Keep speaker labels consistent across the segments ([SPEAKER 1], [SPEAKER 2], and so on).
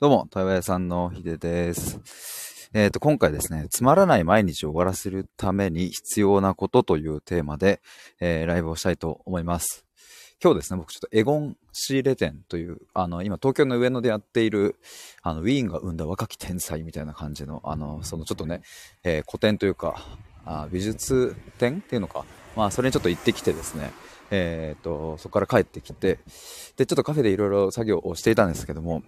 [SPEAKER 1] どうも、対話屋さんのひでです。えっ、と、今回ですね、つまらない毎日を終わらせるために必要なことというテーマで、えーライブをしたいと思います。今日ですね、僕ちょっとエゴン仕入れ店という、あの、今東京の上野でやっている、あの、ウィーンが生んだ若き天才みたいな感じの、あの、そのちょっとね、えー個展というか、あ美術展っていうのか、まあ、それにちょっと行ってきてですね、えっ、と、そこから帰ってきて、で、ちょっとカフェでいろいろ作業をしていたんですけども、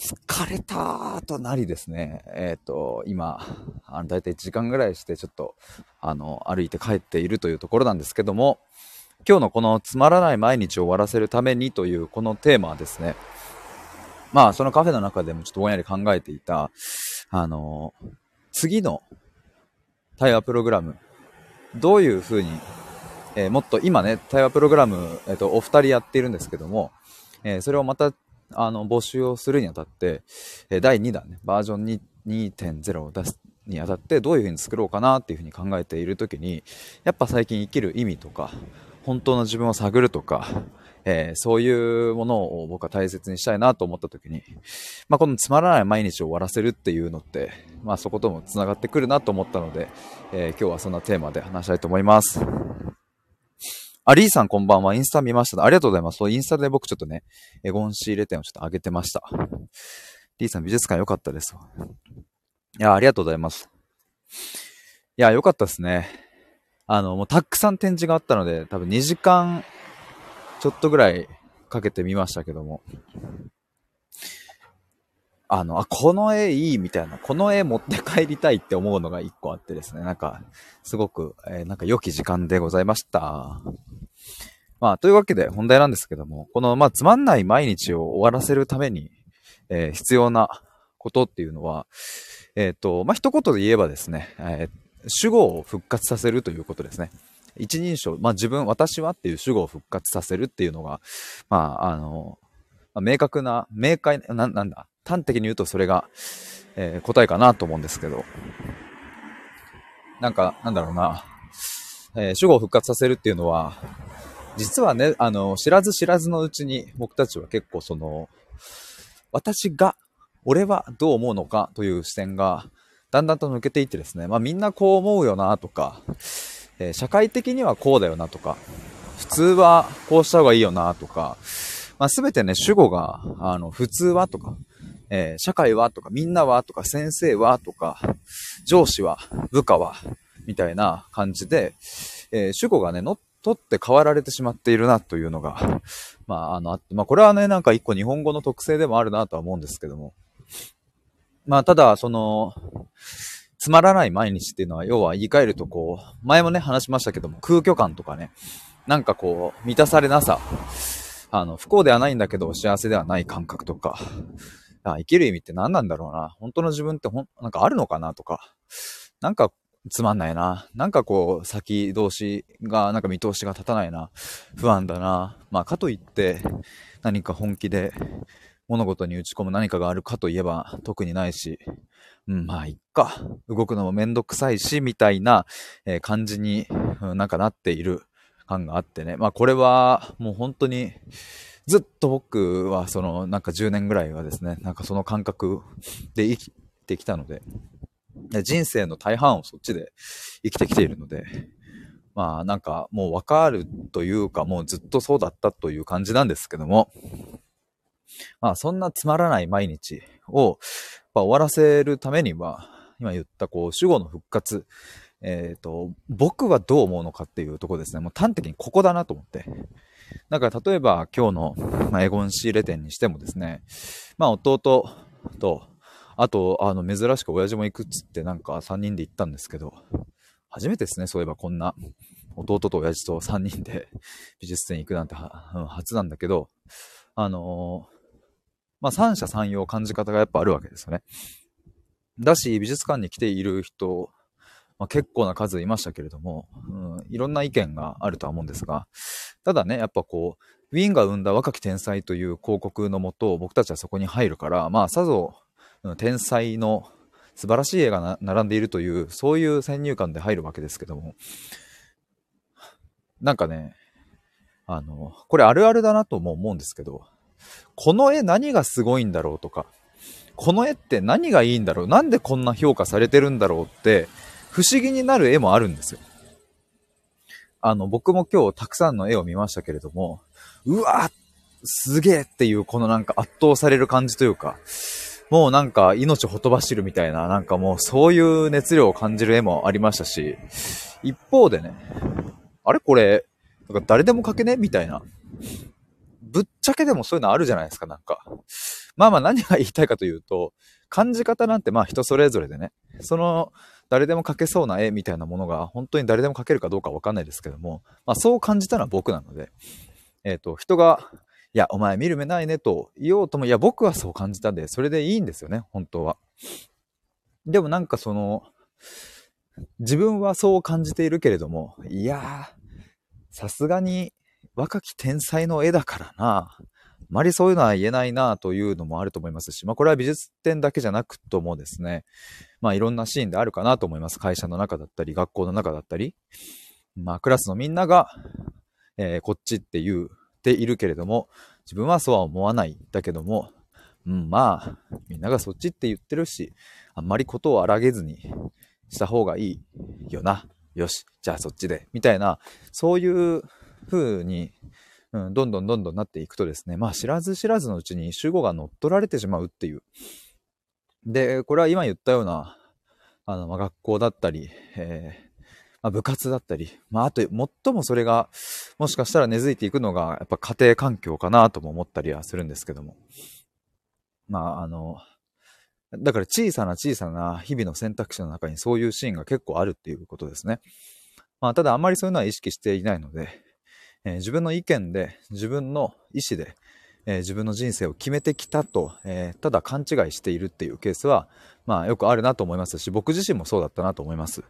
[SPEAKER 1] 疲れたーとなりですね、えっ、と、今、あの、だいたい1時間ぐらいして、ちょっと、あの、歩いて帰っているというところなんですけども、今日のこのつまらない毎日を終わらせるためにというこのテーマはですね、まあ、そのカフェの中でもちょっとぼんやり考えていた、あの、次の対話プログラム、どういうふうに、えーもっと今ね、対話プログラム、えっ、と、お二人やっているんですけども、えーそれをまたあの、募集をするにあたって、え第2弾ね、バージョン2.0を出すにあたって、どういうふうに作ろうかなっていうふうに考えているときに、やっぱ最近生きる意味とか、本当の自分を探るとか、えーそういうものを僕は大切にしたいなと思ったときに、まあ、このつまらない毎日を終わらせるっていうのって、まあ、そことも繋がってくるなと思ったので、えー今日はそんなテーマで話したいと思います。あ、リーさんこんばんは。インスタ見ました。ありがとうございます。そうインスタで僕ちょっとね、エゴン仕入れ店をちょっと上げてました。リーさん美術館良かったです。いや、ありがとうございます。いや、良かったですね。あの、もうたくさん展示があったので、多分2時間ちょっとぐらいかけてみましたけども。あの、あ、この絵いいみたいな、この絵持って帰りたいって思うのが一個あってですね、なんか、すごく、えーなんか良き時間でございました。まあ、というわけで本題なんですけども、この、まあ、つまんない毎日を終わらせるために、えー必要なことっていうのは、えっ、と、まあ、一言で言えばですね、えー主語を復活させるということですね。一人称、まあ、自分、私はっていう主語を復活させるっていうのが、まあ、あの、ま明確な、明快な、なんだ、端的に言うとそれが、えー答えかなと思うんですけど、なんか、なんだろうな、えー主語を復活させるっていうのは、実はね、あの、知らず知らずのうちに僕たちは結構その、私が、俺はどう思うのかという視点が、だんだんと抜けていってですね、まあみんなこう思うよなとか、えー社会的にはこうだよなとか、普通はこうした方がいいよなとか、まあ全てね、主語が、あの、普通はとか、えー社会はとか、みんなはとか、先生はとか、上司は、部下は、みたいな感じで、えー主語がね、のっとって変わられてしまっているなというのが、まあ、あの、あって、まあ、これはね、なんか一個日本語の特性でもあるなとは思うんですけども。まあ、ただ、その、つまらない毎日っていうのは、要は言い換えるとこう、前もね、話しましたけども、空虚感とかね、なんかこう、満たされなさ、あの、不幸ではないんだけど、幸せではない感覚とか、あ生きる意味って何なんだろうな。本当の自分ってほん、なんかあるのかなとか、なんかつまんないな。なんかこう、先通しが、なんか見通しが立たないな。不安だな。まあ、かといって、何か本気で物事に打ち込む何かがあるかといえば特にないし、うん、まあ、いっか。動くのもめんどくさいし、みたいな、えー感じに、うんなんかなっている感があってね。まあ、これはもう本当に、ずっと僕はそのなんか10年ぐらいはですね、なんかその感覚で生きてきたので、人生の大半をそっちで生きてきているので、まあなんかもうわかるというかもうずっとそうだったという感じなんですけども、まあそんなつまらない毎日を終わらせるためには、今言ったこう主語の復活、えっ、と、僕はどう思うのかっていうところですね。もう端的にここだなと思って。だか例えば今日の、ま、エゴン仕入れ店にしてもですね、まあ弟と、あと、あの、珍しく親父も行くっつってなんか3人で行ったんですけど、初めてですね、そういえばこんな、弟と親父と3人で美術展行くなんて初なんだけど、あのーまあ三者三様感じ方がやっぱあるわけですよね。だし、美術館に来ている人、まあ、結構な数いましたけれども、うん、いろんな意見があるとは思うんですが、ただね、やっぱこう、ウィーンが生んだ若き天才という広告のもと、僕たちはそこに入るから、まあ、さぞ、天才の素晴らしい絵が並んでいるという、そういう先入観で入るわけですけども、なんかね、あの、これあるあるだなとも思うんですけど、この絵何がすごいんだろうとか、この絵って何がいいんだろうなんでこんな評価されてるんだろうって不思議になる絵もあるんですよ。あの、僕も今日たくさんの絵を見ましたけれども、うわすげえっていうこのなんか圧倒される感じというか、もうなんか命ほとばしるみたいな、なんかもうそういう熱量を感じる絵もありましたし、一方でね、あれこれ、なんか誰でも描けね？みたいな。ぶっちゃけでもそういうのあるじゃないですか、なんか。まあまあ何が言いたいかというと、感じ方なんてまあ人それぞれでね、その誰でも描けそうな絵みたいなものが本当に誰でも描けるかどうかわかんないですけども、まあそう感じたのは僕なので、えっ、ー、と、人が、いや、お前見る目ないねと言おうとも、いや、僕はそう感じたんで、それでいいんですよね、本当は。でもなんかその、自分はそう感じているけれども、いやー、さすがに若き天才の絵だからな。あまりそういうのは言えないなというのもあると思いますし、まあこれは美術展だけじゃなくともですね、まあいろんなシーンであるかなと思います。会社の中だったり、学校の中だったり、まあクラスのみんなが、えー、こっちって言っているけれども、自分はそうは思わないだけども、うん、まあ、みんながそっちって言ってるし、あんまりことを荒げずにした方がいいよな。よし、じゃあそっちで。みたいな、そういう風に、うん、どんどんどんどんなっていくとですね、まあ知らず知らずのうちに主語が乗っ取られてしまうっていう。で、これは今言ったような、あの、まあ、学校だったり、えーまあ、部活だったり、まあ、あと、最もそれが、もしかしたら根付いていくのが、やっぱ家庭環境かなとも思ったりはするんですけども。まあ、あの、だから小さな小さな日々の選択肢の中にそういうシーンが結構あるっていうことですね。まあ、ただあんまりそういうのは意識していないので、えー、自分の意見で、自分の意思で、えー、自分の人生を決めてきたと、えー、ただ勘違いしているっていうケースは、まあよくあるなと思いますし、僕自身もそうだったなと思います。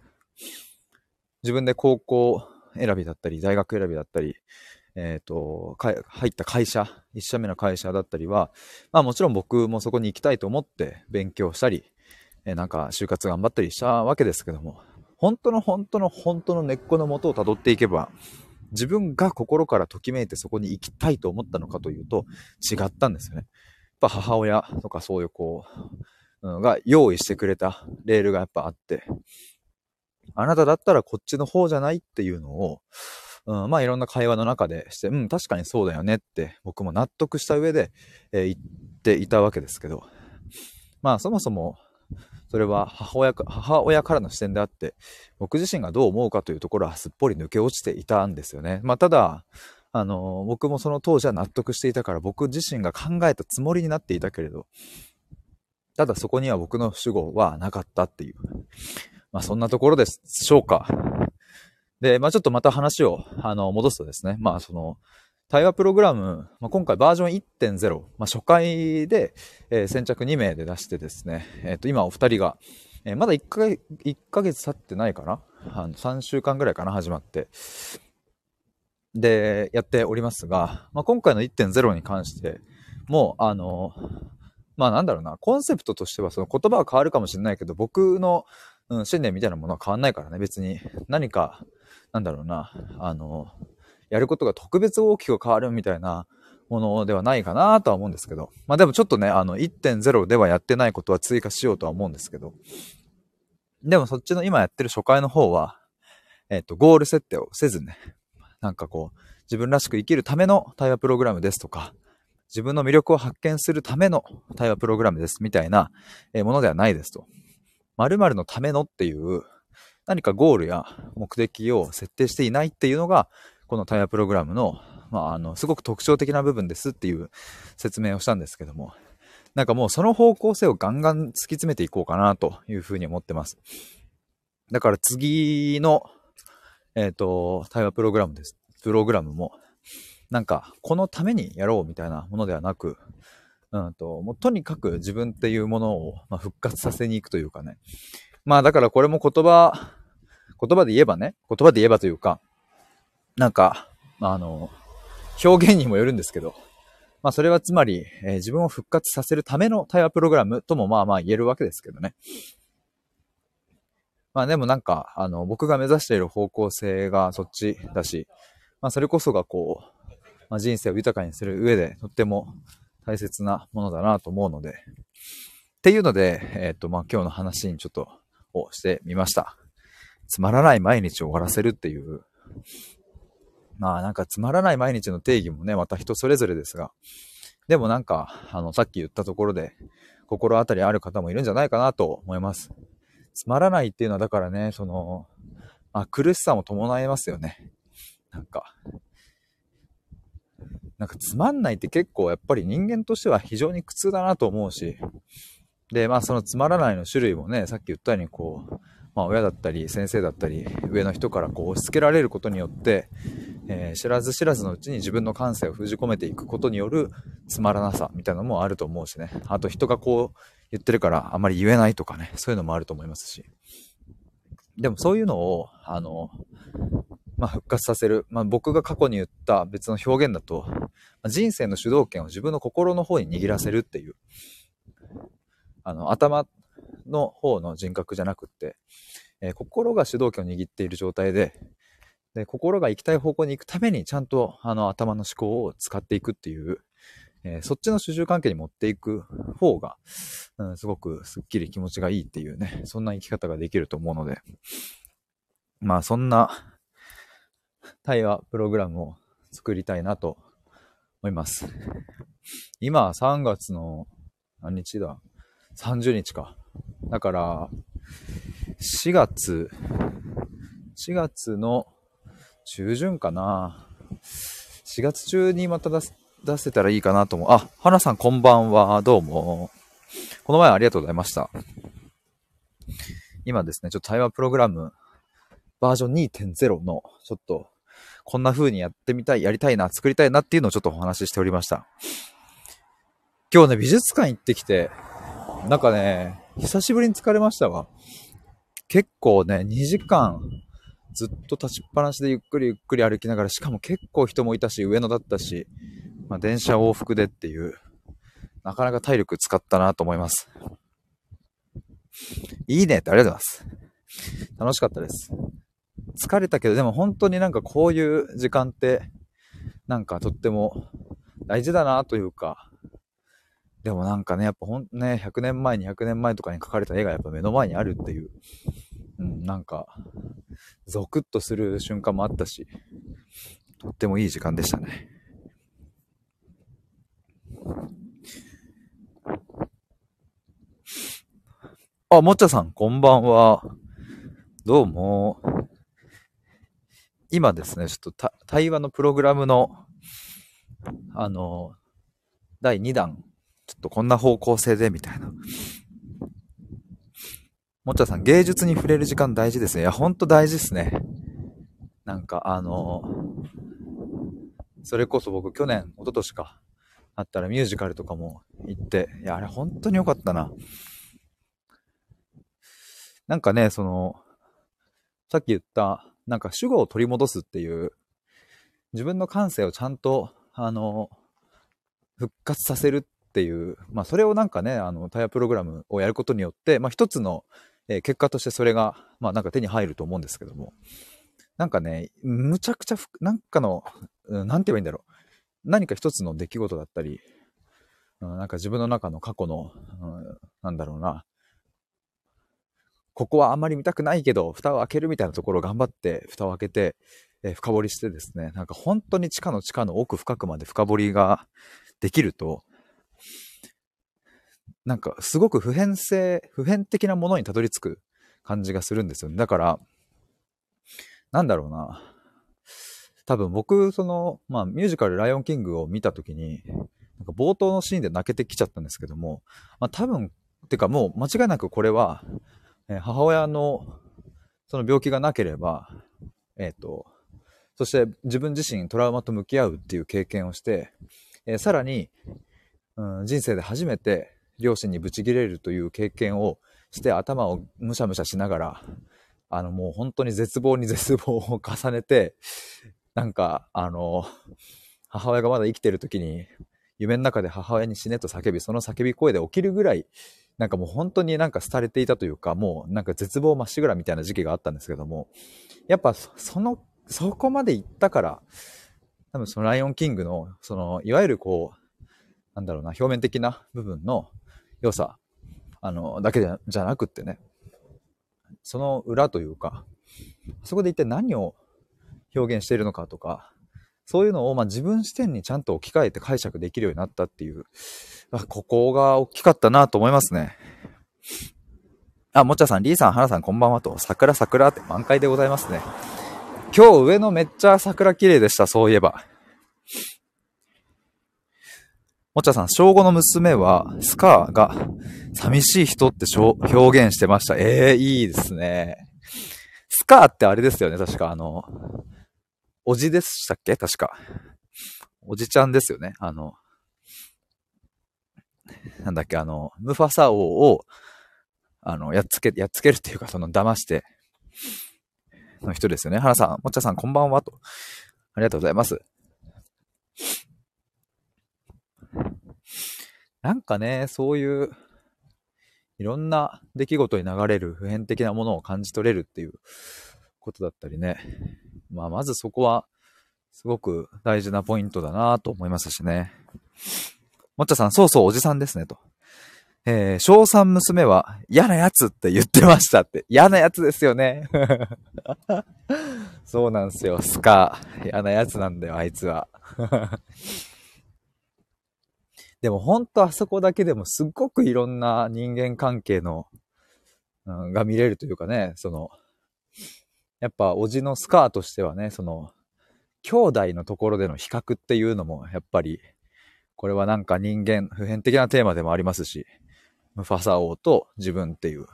[SPEAKER 1] 自分で高校選びだったり、大学選びだったり、えっ、ー、と、入った会社、一社目の会社だったりは、まあもちろん僕もそこに行きたいと思って勉強したり、えー、なんか就活頑張ったりしたわけですけども、本当の本当の本当の根っこの元を辿っていけば、自分が心からときめいてそこに行きたいと思ったのかというと違ったんですよね。やっぱ母親とかそういうこう、が用意してくれたレールがやっぱあって、あなただったらこっちの方じゃないっていうのを、うん、まあいろんな会話の中でして、うん、確かにそうだよねって僕も納得した上で、えー、言っていたわけですけど、まあそもそもそれは母親か、母親からの視点であって、僕自身がどう思うかというところはすっぽり抜け落ちていたんですよね。まあ、ただ、あの、僕もその当時は納得していたから僕自身が考えたつもりになっていたけれど、ただそこには僕の主語はなかったっていう。まあそんなところでしょうか。で、まあちょっとまた話を、あの、戻すとですね、まあその、対話プログラム、まあ、今回バージョン1.0、まあ、初回で、えー、先着2名で出してですね、えっ、ー、と、今お二人が、えー、まだ1ヶ ,1 ヶ月経ってないかな？あの ?3 週間ぐらいかな始まって。で、やっておりますが、まあ、今回の1.0に関して、もう、あの、まあなんだろうな、コンセプトとしてはその言葉は変わるかもしれないけど、僕の、うん、信念みたいなものは変わんないからね、別に。何か、なんだろうな、あの、やることが特別大きく変わるみたいなものではないかなとは思うんですけど。まあでもちょっとね、あの1.0ではやってないことは追加しようとは思うんですけど。でもそっちの今やってる初回の方は、えっ、と、ゴール設定をせずね、なんかこう、自分らしく生きるための対話プログラムですとか、自分の魅力を発見するための対話プログラムですみたいなものではないですと。〇〇のためのっていう何かゴールや目的を設定していないっていうのがこの対話プログラムの、まあ、あの、すごく特徴的な部分ですっていう説明をしたんですけども、なんかもうその方向性をガンガン突き詰めていこうかなというふうに思ってます。だから次の、えっ、ー、と、対話プログラムです。プログラムも、なんか、このためにやろうみたいなものではなく、うんと、もうとにかく自分っていうものを、まあ、復活させに行くというかね。まあだからこれも言葉、言葉で言えばね、言葉で言えばというか、なんか、あの、表現にもよるんですけど、まあそれはつまり、えー、自分を復活させるための対話プログラムともまあまあ言えるわけですけどね。まあでもなんか、あの、僕が目指している方向性がそっちだし、まあそれこそがこう、まあ、人生を豊かにする上でとっても大切なものだなと思うので、っていうので、えっ、と、まあ、今日の話にちょっと、をしてみました。つまらない毎日を終わらせるっていう、まあなんかつまらない毎日の定義もね、また人それぞれですが、でもなんか、あの、さっき言ったところで、心当たりある方もいるんじゃないかなと思います。つまらないっていうのはだからね、その、まあ苦しさも伴いますよね。なんか、なんかつまんないって結構やっぱり人間としては非常に苦痛だなと思うし、で、まあそのつまらないの種類もね、さっき言ったようにこう、まあ親だったり先生だったり上の人からこう押し付けられることによって、えー、知らず知らずのうちに自分の感性を封じ込めていくことによるつまらなさみたいなのもあると思うしね。あと人がこう言ってるからあまり言えないとかね、そういうのもあると思いますし。でもそういうのを、あの、まあ、復活させる。まあ、僕が過去に言った別の表現だと、まあ、人生の主導権を自分の心の方に握らせるっていう、あの、頭の方の人格じゃなくって、えー、心が主導権を握っている状態で、で、心が行きたい方向に行くためにちゃんとあの頭の思考を使っていくっていう、えー、そっちの主従関係に持っていく方が、うん、すごくスッキリ気持ちがいいっていうね、そんな生き方ができると思うので、まあそんな対話プログラムを作りたいなと思います。今、3月の何日だ ?30 日か。だから、4月、4月の中旬かな。4月中にまた出出せたらいいかなと思う。あ、花さんこんばんは。どうも。この前ありがとうございました。今ですね、ちょっと対話プログラムバージョン2.0のちょっとこんな風にやってみたい、やりたいな、作りたいなっていうのをちょっとお話ししておりました。今日ね、美術館行ってきて、なんかね、久しぶりに疲れましたわ。結構ね、2時間ずっと立ちっぱなしでゆっくりゆっくり歩きながら、しかも結構人もいたし、上野だったし、まあ、電車往復でっていう、なかなか体力使ったなと思います。いいねってありがとうございます。楽しかったです。疲れたけど、でも本当になんかこういう時間って、なんかとっても大事だなというか、でもなんかね、やっぱほんね、100年前、200年前とかに描かれた絵がやっぱ目の前にあるっていう、うん、なんか、ゾクッとする瞬間もあったし、とってもいい時間でしたね。あ、もっちゃさん、こんばんは。どうも。今ですね、ちょっと対話のプログラムの、あの、第2弾、とこんな方向性で、みたいな。もっちゃさん、芸術に触れる時間大事ですね。いや、ほんと大事ですね。なんか、あの、それこそ僕去年、一昨年か、あったらミュージカルとかも行って、いや、あれ本当に良かったな。なんかね、その、さっき言った、なんか主語を取り戻すっていう、自分の感性をちゃんと、あの、復活させるっていう、まあそれをなんかね、あの、タイヤプログラムをやることによって、まあ一つの、えー、結果としてそれが、まあなんか手に入ると思うんですけども、なんかね、むちゃくちゃ、なんかの、うん、なんて言えばいいんだろう。何か一つの出来事だったり、うん、なんか自分の中の過去の、うん、なんだろうな、ここはあんまり見たくないけど、蓋を開けるみたいなところを頑張って蓋を開けて、えー、深掘りしてですね、なんか本当に地下の地下の奥深くまで深掘りができると、なんかすごく普遍性、普遍的なものにたどり着く感じがするんですよね。だから、なんだろうな。多分僕、その、まあミュージカルライオンキングを見た時に、なんか冒頭のシーンで泣けてきちゃったんですけども、まあ多分、てかもう間違いなくこれは、え母親のその病気がなければ、えっ、ー、と、そして自分自身トラウマと向き合うっていう経験をして、えー、さらに、うん、人生で初めて両親にブチギレるという経験をして頭をむしゃむしゃしながら、あのもう本当に絶望に絶望を重ねて、なんか、あの、母親がまだ生きてる時に、夢の中で母親に死ねと叫び、その叫び声で起きるぐらい、なんかもう本当になんか廃れていたというか、もうなんか絶望まっしぐらみたいな時期があったんですけども、やっぱその、そこまで行ったから、多分そのライオンキングの、その、いわゆるこう、なんだろうな、表面的な部分の良さ、あの、だけじゃなくってね、その裏というか、そこで一体何を表現しているのかとか、そういうのをま自分視点にちゃんと置き換えて解釈できるようになったっていう、あここが大きかったなと思いますね。あ、もちゃさん、りーさん、はなさん、こんばんはと、桜桜って満開でございますね。今日上のめっちゃ桜綺麗でした、そういえば。もっちゃさん、小5の娘は、スカーが寂しい人って表現してました。ええー、いいですね。スカーってあれですよね、確かあの、おじでしたっけ？確か。おじちゃんですよね。あの、なんだっけ、あの、ムファサ王を、あの、やっつけ、やっつけるっていうか、その、騙して、の人ですよね。原さん、もっちゃさん、こんばんは、と。ありがとうございます。なんかね、そういう、いろんな出来事に流れる普遍的なものを感じ取れるっていうことだったりね。まあ、まずそこは、すごく大事なポイントだなと思いますしね。もっちゃさん、そうそう、おじさんですね、と。えー、小3娘は嫌なやつって言ってましたって。嫌なやつですよね。そうなんですよ、スカ。嫌なやつなんだよ、あいつは。でもほんとあそこだけでもすっごくいろんな人間関係の、うん、が見れるというかね、その、やっぱ、おじのスカーとしてはね、その、兄弟のところでの比較っていうのも、やっぱり、これはなんか人間、普遍的なテーマでもありますし、ムファサ王と自分っていう、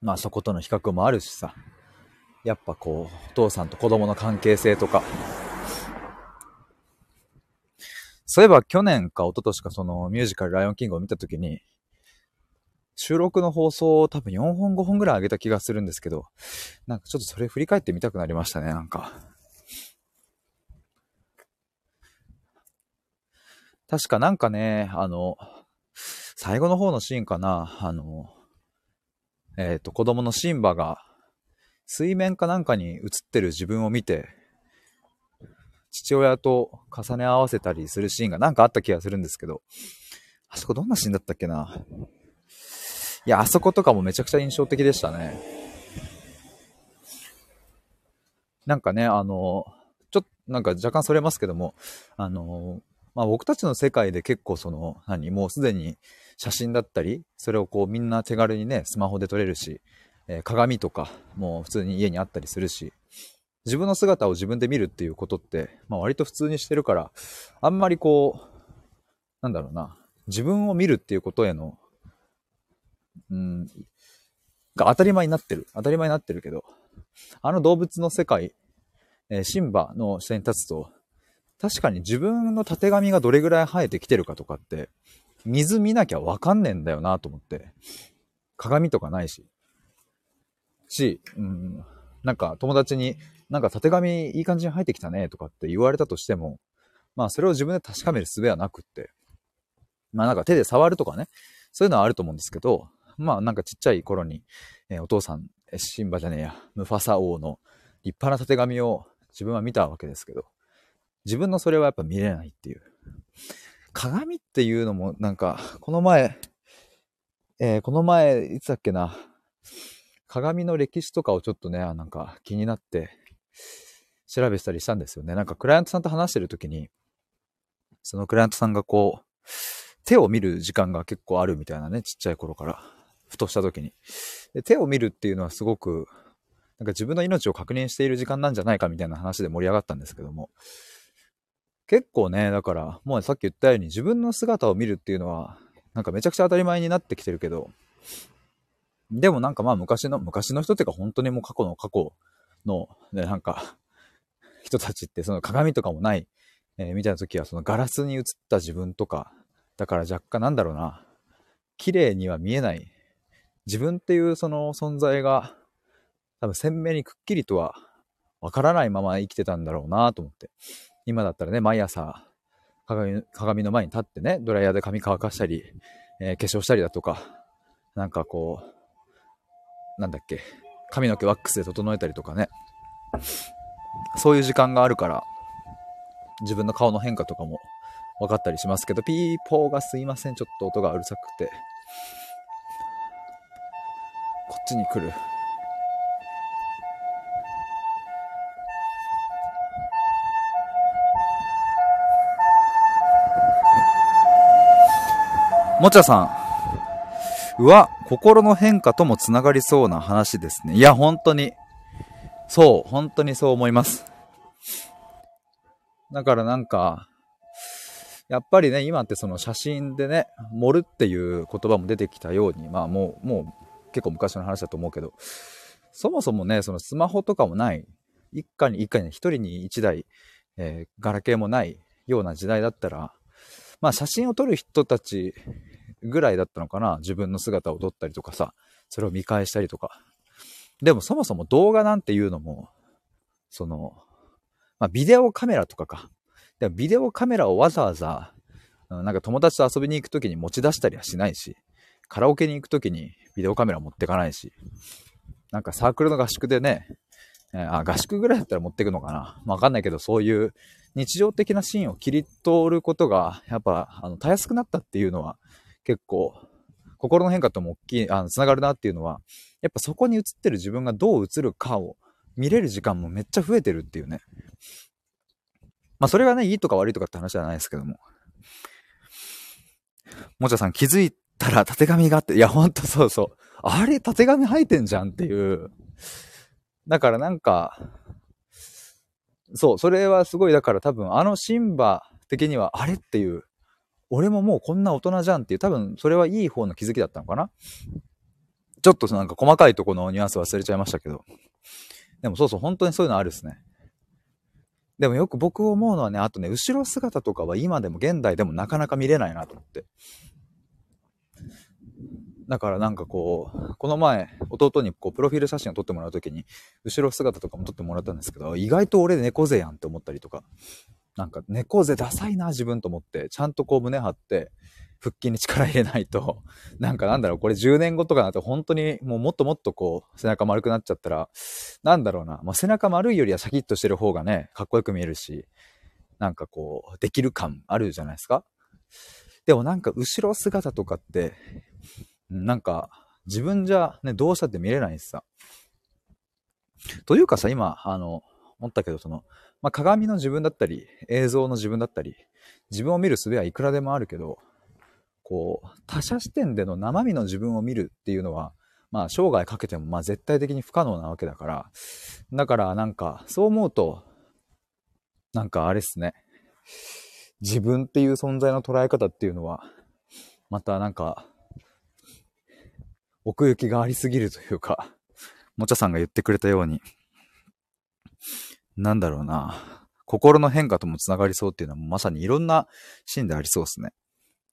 [SPEAKER 1] まあそことの比較もあるしさ、やっぱこう、お父さんと子供の関係性とか、そういえば去年か一昨年かそのミュージカルライオンキングを見たときに、収録の放送を多分4本5本ぐらい上げた気がするんですけど、なんかちょっとそれ振り返ってみたくなりましたね、なんか。確かなんかね、あの、最後の方のシーンかな、あの、えっ、ー、と、子供のシンバが水面かなんかに映ってる自分を見て、父親と重ね合わせたりするシーンがなんかあった気がするんですけど、あそこどんなシーンだったっけないや、あそことかもめちゃくちゃ印象的でしたね。なんかね、あの、ちょっと、なんか若干それますけども、あの、まあ僕たちの世界で結構その、何、もうすでに写真だったり、それをこうみんな手軽にね、スマホで撮れるし、えー、鏡とかもう普通に家にあったりするし、自分の姿を自分で見るっていうことって、まあ割と普通にしてるから、あんまりこう、なんだろうな、自分を見るっていうことへのうん、が当たり前になってる。当たり前になってるけど、あの動物の世界、えー、シンバの視点に立つと、確かに自分の縦髪がどれぐらい生えてきてるかとかって、水見なきゃわかんねえんだよなと思って。鏡とかないし。し、うん、なんか友達に、なんか縦髪いい感じに生えてきたねとかって言われたとしても、まあそれを自分で確かめる術はなくって。まあなんか手で触るとかね、そういうのはあると思うんですけど、まあなんかちっちゃい頃に、えー、お父さん、シンバじゃねえや、ムファサ王の立派な縦紙を自分は見たわけですけど、自分のそれはやっぱ見れないっていう。鏡っていうのもなんか、この前、えー、この前、いつだっけな、鏡の歴史とかをちょっとね、なんか気になって調べたりしたんですよね。なんかクライアントさんと話してる時に、そのクライアントさんがこう、手を見る時間が結構あるみたいなね、ちっちゃい頃から。ふとした時に。で手を見るっていうのはすごく、なんか自分の命を確認している時間なんじゃないかみたいな話で盛り上がったんですけども。結構ね、だから、もうさっき言ったように自分の姿を見るっていうのは、なんかめちゃくちゃ当たり前になってきてるけど、でもなんかまあ昔の、昔の人っていうか本当にもう過去の過去の、ね、なんか、人たちってその鏡とかもない、えー、みたいな時はそのガラスに映った自分とか、だから若干なんだろうな、綺麗には見えない自分っていうその存在が多分鮮明にくっきりとはわからないまま生きてたんだろうなと思って。今だったらね、毎朝鏡鏡の前に立ってね、ドライヤーで髪乾かしたり、えー、化粧したりだとか、なんかこう、なんだっけ、髪の毛ワックスで整えたりとかね。そういう時間があるから、自分の顔の変化とかも分かったりしますけど、ピーポーがすいません。ちょっと音がうるさくて。こっちに来る。もちゃさん。うわ、心の変化ともつながりそうな話ですね。いや、本当に。そう、本当にそう思います。だからなんか、やっぱりね、今ってその写真でね、盛るっていう言葉も出てきたように、まあもう、もう結構昔の話だと思うけど、そもそもね、そのスマホとかもない、一家に一家に一人に一台、えー、ガラケーもないような時代だったら、まあ写真を撮る人たちぐらいだったのかな。自分の姿を撮ったりとかさ、それを見返したりとか。でもそもそも動画なんていうのも、その、まあビデオカメラとかか。でもビデオカメラをわざわざ、なんか友達と遊びに行くときに持ち出したりはしないし、カラオケに行くときにビデオカメラ持ってかないし、なんかサークルの合宿でね、えー、あ、合宿ぐらいだったら持ってくのかな。わかんないけど、そういう日常的なシーンを切り取ることが、やっぱ、あの、たやすくなったっていうのは、結構、心の変化とも大きい、あの、つながるなっていうのは、やっぱそこに映ってる自分がどう映るかを見れる時間もめっちゃ増えてるっていうね。まあ、それがね、いいとか悪いとかって話じゃないですけども。もちゃさん気づいたら縦紙があって、いや、ほんとそうそう。あれ、縦紙入ってんじゃんっていう。だからなんか、そう、それはすごい、だから多分あのシンバ的には、あれっていう、俺ももうこんな大人じゃんっていう、多分それはいい方の気づきだったのかなちょっとなんか細かいとこのニュアンス忘れちゃいましたけど。でもそうそう、本当にそういうのあるっすね。でもよく僕思うのはね、あとね、後ろ姿とかは今でも現代でもなかなか見れないなと思って。だからなんかこう、この前、弟にこう、プロフィール写真を撮ってもらうときに、後ろ姿とかも撮ってもらったんですけど、意外と俺猫背やんって思ったりとか、なんか猫背ダサいな、自分と思って、ちゃんとこう胸張って、腹筋に力入れないと、なんかなんだろう、これ10年後とかなと本当にもうもっともっとこう、背中丸くなっちゃったら、なんだろうな、まあ、背中丸いよりはシャキッとしてる方がね、かっこよく見えるし、なんかこう、できる感あるじゃないですか。でもなんか後ろ姿とかって、なんか、自分じゃね、どうしたって見れないしさ。というかさ、今、あの、思ったけど、その、まあ、鏡の自分だったり、映像の自分だったり、自分を見る術はいくらでもあるけど、こう、他者視点での生身の自分を見るっていうのは、まあ、生涯かけても、まあ、絶対的に不可能なわけだから、だから、なんか、そう思うと、なんかあれっすね。自分っていう存在の捉え方っていうのは、またなんか、奥行きがありすぎるというか、もちゃさんが言ってくれたように、なんだろうな、心の変化ともつながりそうっていうのはまさにいろんなシーンでありそうですね。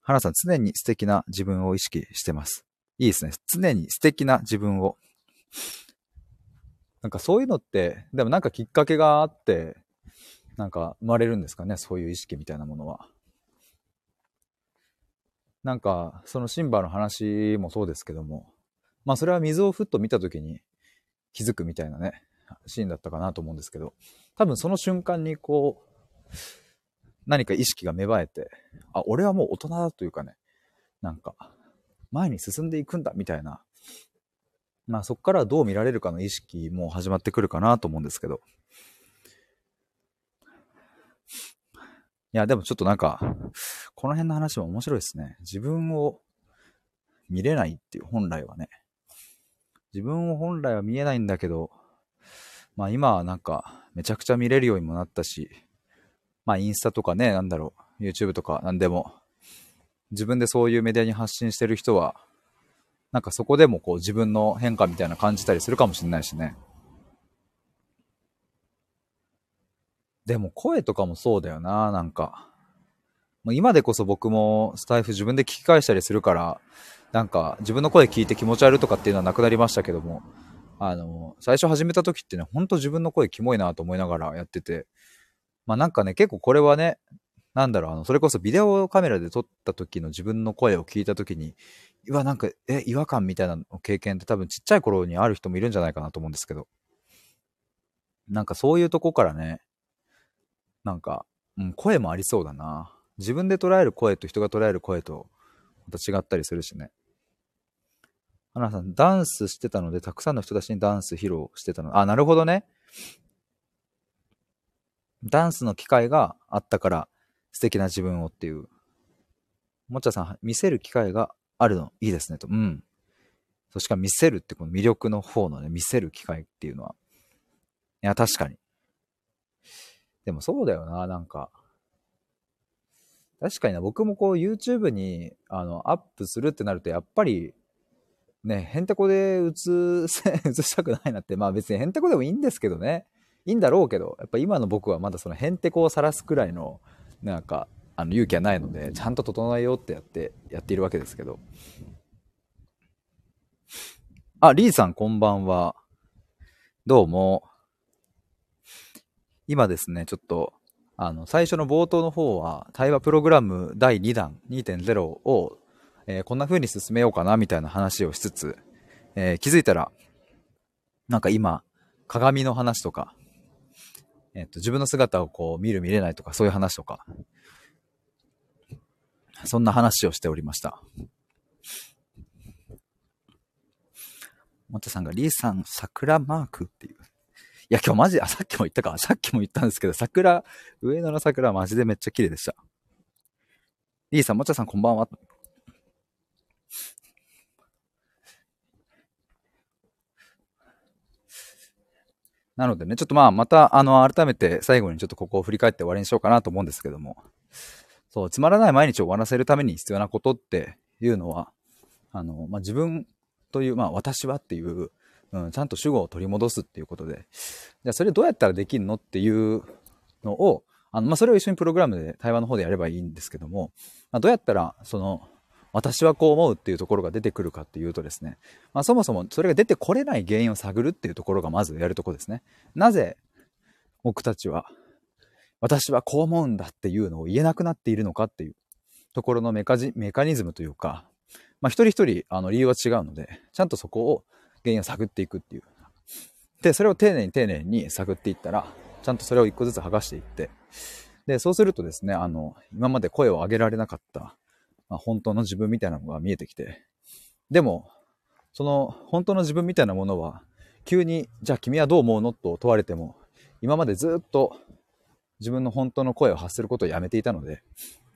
[SPEAKER 1] 花さん、常に素敵な自分を意識してます。いいですね。常に素敵な自分を。なんかそういうのって、でもなんかきっかけがあって、なんか生まれるんですかね、そういう意識みたいなものは。なんか、そのシンバの話もそうですけども、まあそれは水をふっと見た時に気づくみたいなね、シーンだったかなと思うんですけど、多分その瞬間にこう、何か意識が芽生えて、あ、俺はもう大人だというかね、なんか、前に進んでいくんだみたいな、まあそこからどう見られるかの意識も始まってくるかなと思うんですけど。いや、でもちょっとなんか、この辺の話も面白いですね。自分を見れないっていう、本来はね。自分を本来は見えないんだけど、まあ今はなんかめちゃくちゃ見れるようにもなったし、まあインスタとかね、なんだろう、YouTube とかなんでも、自分でそういうメディアに発信してる人は、なんかそこでもこう自分の変化みたいな感じたりするかもしれないしね。でも声とかもそうだよな、なんか。もう今でこそ僕もスタイフ自分で聞き返したりするから、なんか自分の声聞いて気持ち悪いとかっていうのはなくなりましたけども、あの、最初始めた時ってね、ほんと自分の声キモいなと思いながらやってて、まあなんかね、結構これはね、なんだろう、あの、それこそビデオカメラで撮った時の自分の声を聞いた時に、うわ、なんか、え、違和感みたいな経験って多分ちっちゃい頃にある人もいるんじゃないかなと思うんですけど、なんかそういうとこからね、なんか、うん、声もありそうだな。自分で捉える声と人が捉える声と、また違ったりするしね。花さん、ダンスしてたので、たくさんの人たちにダンス披露してたの。あ、なるほどね。ダンスの機会があったから素敵な自分をっていう。もっちゃさん、見せる機会があるの、いいですねと。うん。そしか見せるってこの魅力の方のね、見せる機会っていうのは。いや、確かに。でもそうだよな、なんか。確かにな、僕もこう YouTube にあのアップするってなると、やっぱり、ね、へんてこで映せ、映したくないなって、まあ別にへんてこでもいいんですけどね。いいんだろうけど、やっぱ今の僕はまだそのへんてこを晒すくらいの、なんか、あの勇気はないので、ちゃんと整えようってやって、やっているわけですけど。あ、リーさんこんばんは。どうも。今ですね、ちょっと、あの、最初の冒頭の方は、対話プログラム第2弾2.0を、えー、こんな風に進めようかな、みたいな話をしつつ、えー、気づいたら、なんか今、鏡の話とか、えっと、自分の姿をこう見る見れないとか、そういう話とか、そんな話をしておりました。もたさんが、リーさん、桜マークっていう。いや、今日マジ、あ、さっきも言ったか。さっきも言ったんですけど、桜、上野の桜マジでめっちゃ綺麗でした。リーさん、もちゃさん、こんばんは。なのでね、ちょっとまあ、また、あの、改めて最後にちょっとここを振り返って終わりにしようかなと思うんですけども、そう、つまらない毎日を終わらせるために必要なことっていうのは、あの、まあ、自分という、まあ、私はっていう、うん、ちゃんと主語を取り戻すっていうことで、じゃあそれどうやったらできるのっていうのを、あの、まあ、それを一緒にプログラムで対話の方でやればいいんですけども、まあ、どうやったら、その、私はこう思うっていうところが出てくるかっていうとですね、まあ、そもそもそれが出てこれない原因を探るっていうところがまずやるとこですね。なぜ僕たちは私はこう思うんだっていうのを言えなくなっているのかっていうところのメカジメカニズムというか、まあ、一人一人あの理由は違うので、ちゃんとそこを原因を探っていくっていう。で、それを丁寧に丁寧に探っていったら、ちゃんとそれを一個ずつ剥がしていって、で、そうするとですね、あの、今まで声を上げられなかったまあ、本当の自分みたいなのが見えてきて、でも、その本当の自分みたいなものは、急に、じゃあ君はどう思うのと問われても、今までずっと自分の本当の声を発することをやめていたので、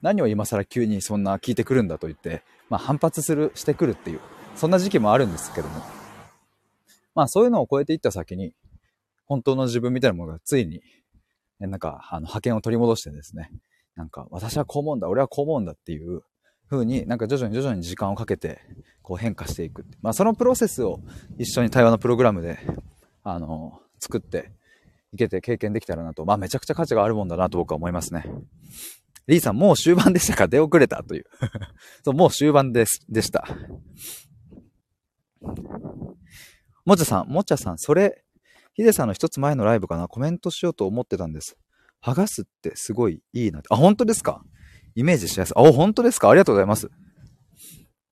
[SPEAKER 1] 何を今更急にそんな聞いてくるんだと言って、まあ、反発する、してくるっていう、そんな時期もあるんですけども、まあそういうのを超えていった先に、本当の自分みたいなものがついに、なんか、あの、派遣を取り戻してですね、なんか、私はこう思うんだ、俺はこう思うんだっていう、風になんか徐々に徐々に時間をかけてこう変化していく。まあそのプロセスを一緒に対話のプログラムで、あの、作っていけて経験できたらなと、まあめちゃくちゃ価値があるもんだなと僕は思いますね。リーさん、もう終盤でしたか？出遅れたという そう、もう終盤です、でした。もちゃさん、もちゃさん、それ、ヒデさんの一つ前のライブかな？コメントしようと思ってたんです。剥がすってすごいいいなって。あ、本当ですか？イメージしやすい。あ、本当ですか？ありがとうございます。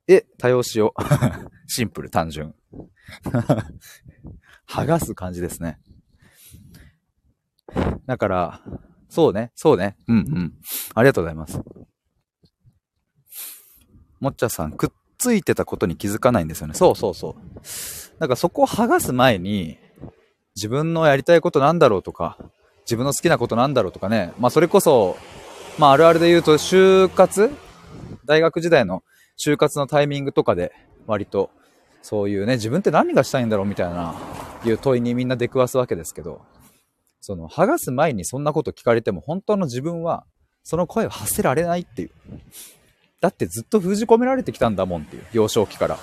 [SPEAKER 1] え、多用しよう。シンプル、単純。剥がす感じですね。だから、そうね、そうね。うんうん。ありがとうございます。もっちゃさん、くっついてたことに気づかないんですよね。そうそうそう。だかそこを剥がす前に、自分のやりたいことなんだろうとか、自分の好きなことなんだろうとかね。まあそれこそ、まあ、あるあるで言うと、就活？大学時代の就活のタイミングとかで、割と、そういうね、自分って何がしたいんだろうみたいな、いう問いにみんな出くわすわけですけど、その、剥がす前にそんなこと聞かれても、本当の自分は、その声を発せられないっていう。だってずっと封じ込められてきたんだもんっていう、幼少期から。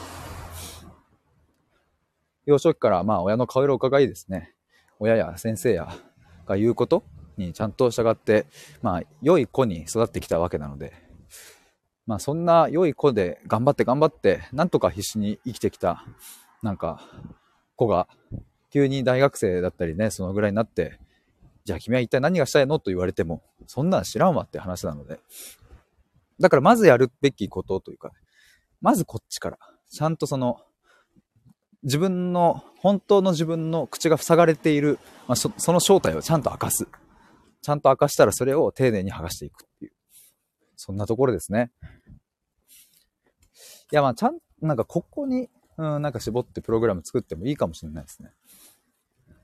[SPEAKER 1] 幼少期から、まあ、親の顔色を伺いですね、親や先生やが言うことにちゃんと従って、まあ、良い子に育ってきたわけなので、まあ、そんな良い子で頑張って頑張って、なんとか必死に生きてきた、なんか、子が、急に大学生だったりね、そのぐらいになって、じゃあ君は一体何がしたいのと言われても、そんなん知らんわって話なので。だからまずやるべきことというか、まずこっちから、ちゃんとその、自分の、本当の自分の口が塞がれている、まあ、その正体をちゃんと明かす。ちゃんと明かしたらそれを丁寧に剥がしていくっていう。そんなところですね。いや、まあ、ちゃん、なんかここに、うん、なんか絞ってプログラム作ってもいいかもしれないですね。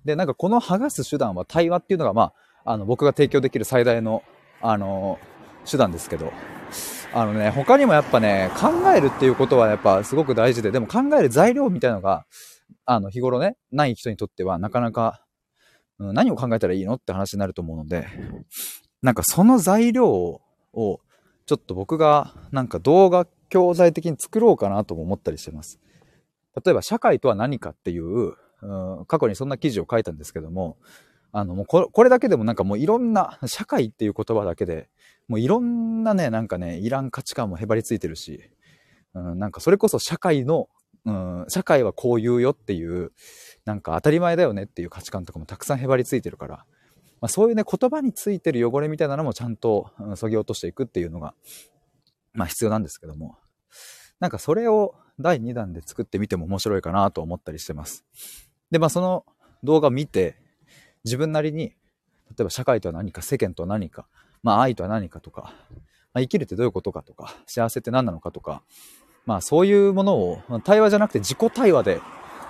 [SPEAKER 1] で、なんかこの剥がす手段は対話っていうのが、まあ、あの、僕が提供できる最大の、あの、手段ですけど、あのね、他にもやっぱね、考えるっていうことはやっぱすごく大事で、でも考える材料みたいなのが、あの、日頃ね、ない人にとってはなかなか、何を考えたらいいのって話になると思うので、なんかその材料を、ちょっと僕がなんか動画教材的に作ろうかなとも思ったりしてます。例えば社会とは何かっていう、うん、過去にそんな記事を書いたんですけども、あの、もうこれこれだけでもなんかもういろんな、社会っていう言葉だけで、もういろんなね、なんかね、いらん価値観もへばりついてるし、うん、なんかそれこそ社会の、うん、社会はこう言うよっていう、なんか当たり前だよねっていう価値観とかもたくさんへばりついてるから、まあ、そういうね、言葉についてる汚れみたいなのもちゃんと、うん、削ぎ落としていくっていうのが、まあ必要なんですけども、なんかそれを第2弾で作ってみても面白いかなと思ったりしてます。で、まあその動画見て、自分なりに、例えば社会とは何か、世間とは何か、まあ愛とは何かとか、まあ、生きるってどういうことかとか、幸せって何なのかとか、まあそういうものを、対話じゃなくて自己対話で、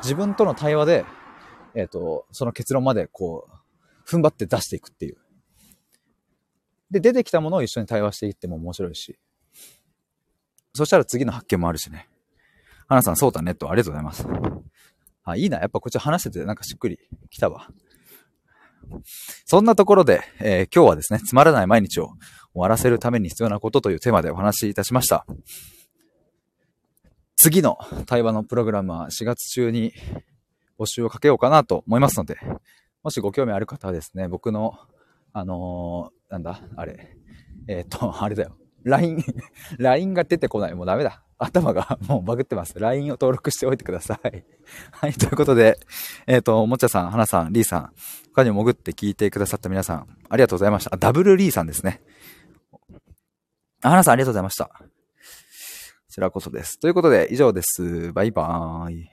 [SPEAKER 1] 自分との対話で、えっ、ー、と、その結論までこう、踏ん張って出していくっていう。で、出てきたものを一緒に対話していっても面白いし、そしたら次の発見もあるしね。花さん、そうだねと、ありがとうございます。あ、いいな。やっぱこっち話しててなんかしっくりきたわ。そんなところで、えー、今日はですね、つまらない毎日を終わらせるために必要なことというテーマでお話しいたしました。次の対話のプログラムは4月中に募集をかけようかなと思いますので、もしご興味ある方はですね、僕の、あのー、なんだ、あれ、えっ、と、あれだよ。LINE、LINE が出てこない。もうダメだ。頭が もうバグってます。LINE を登録しておいてください。はい、ということで、えっ、ー、と、もちゃさん、はなさん、リーさん、他にも潜って聞いてくださった皆さん、ありがとうございました。あ、ダブルリーさんですね。はなさん、ありがとうございました。こちらこそです。ということで、以上です。バイバーイ。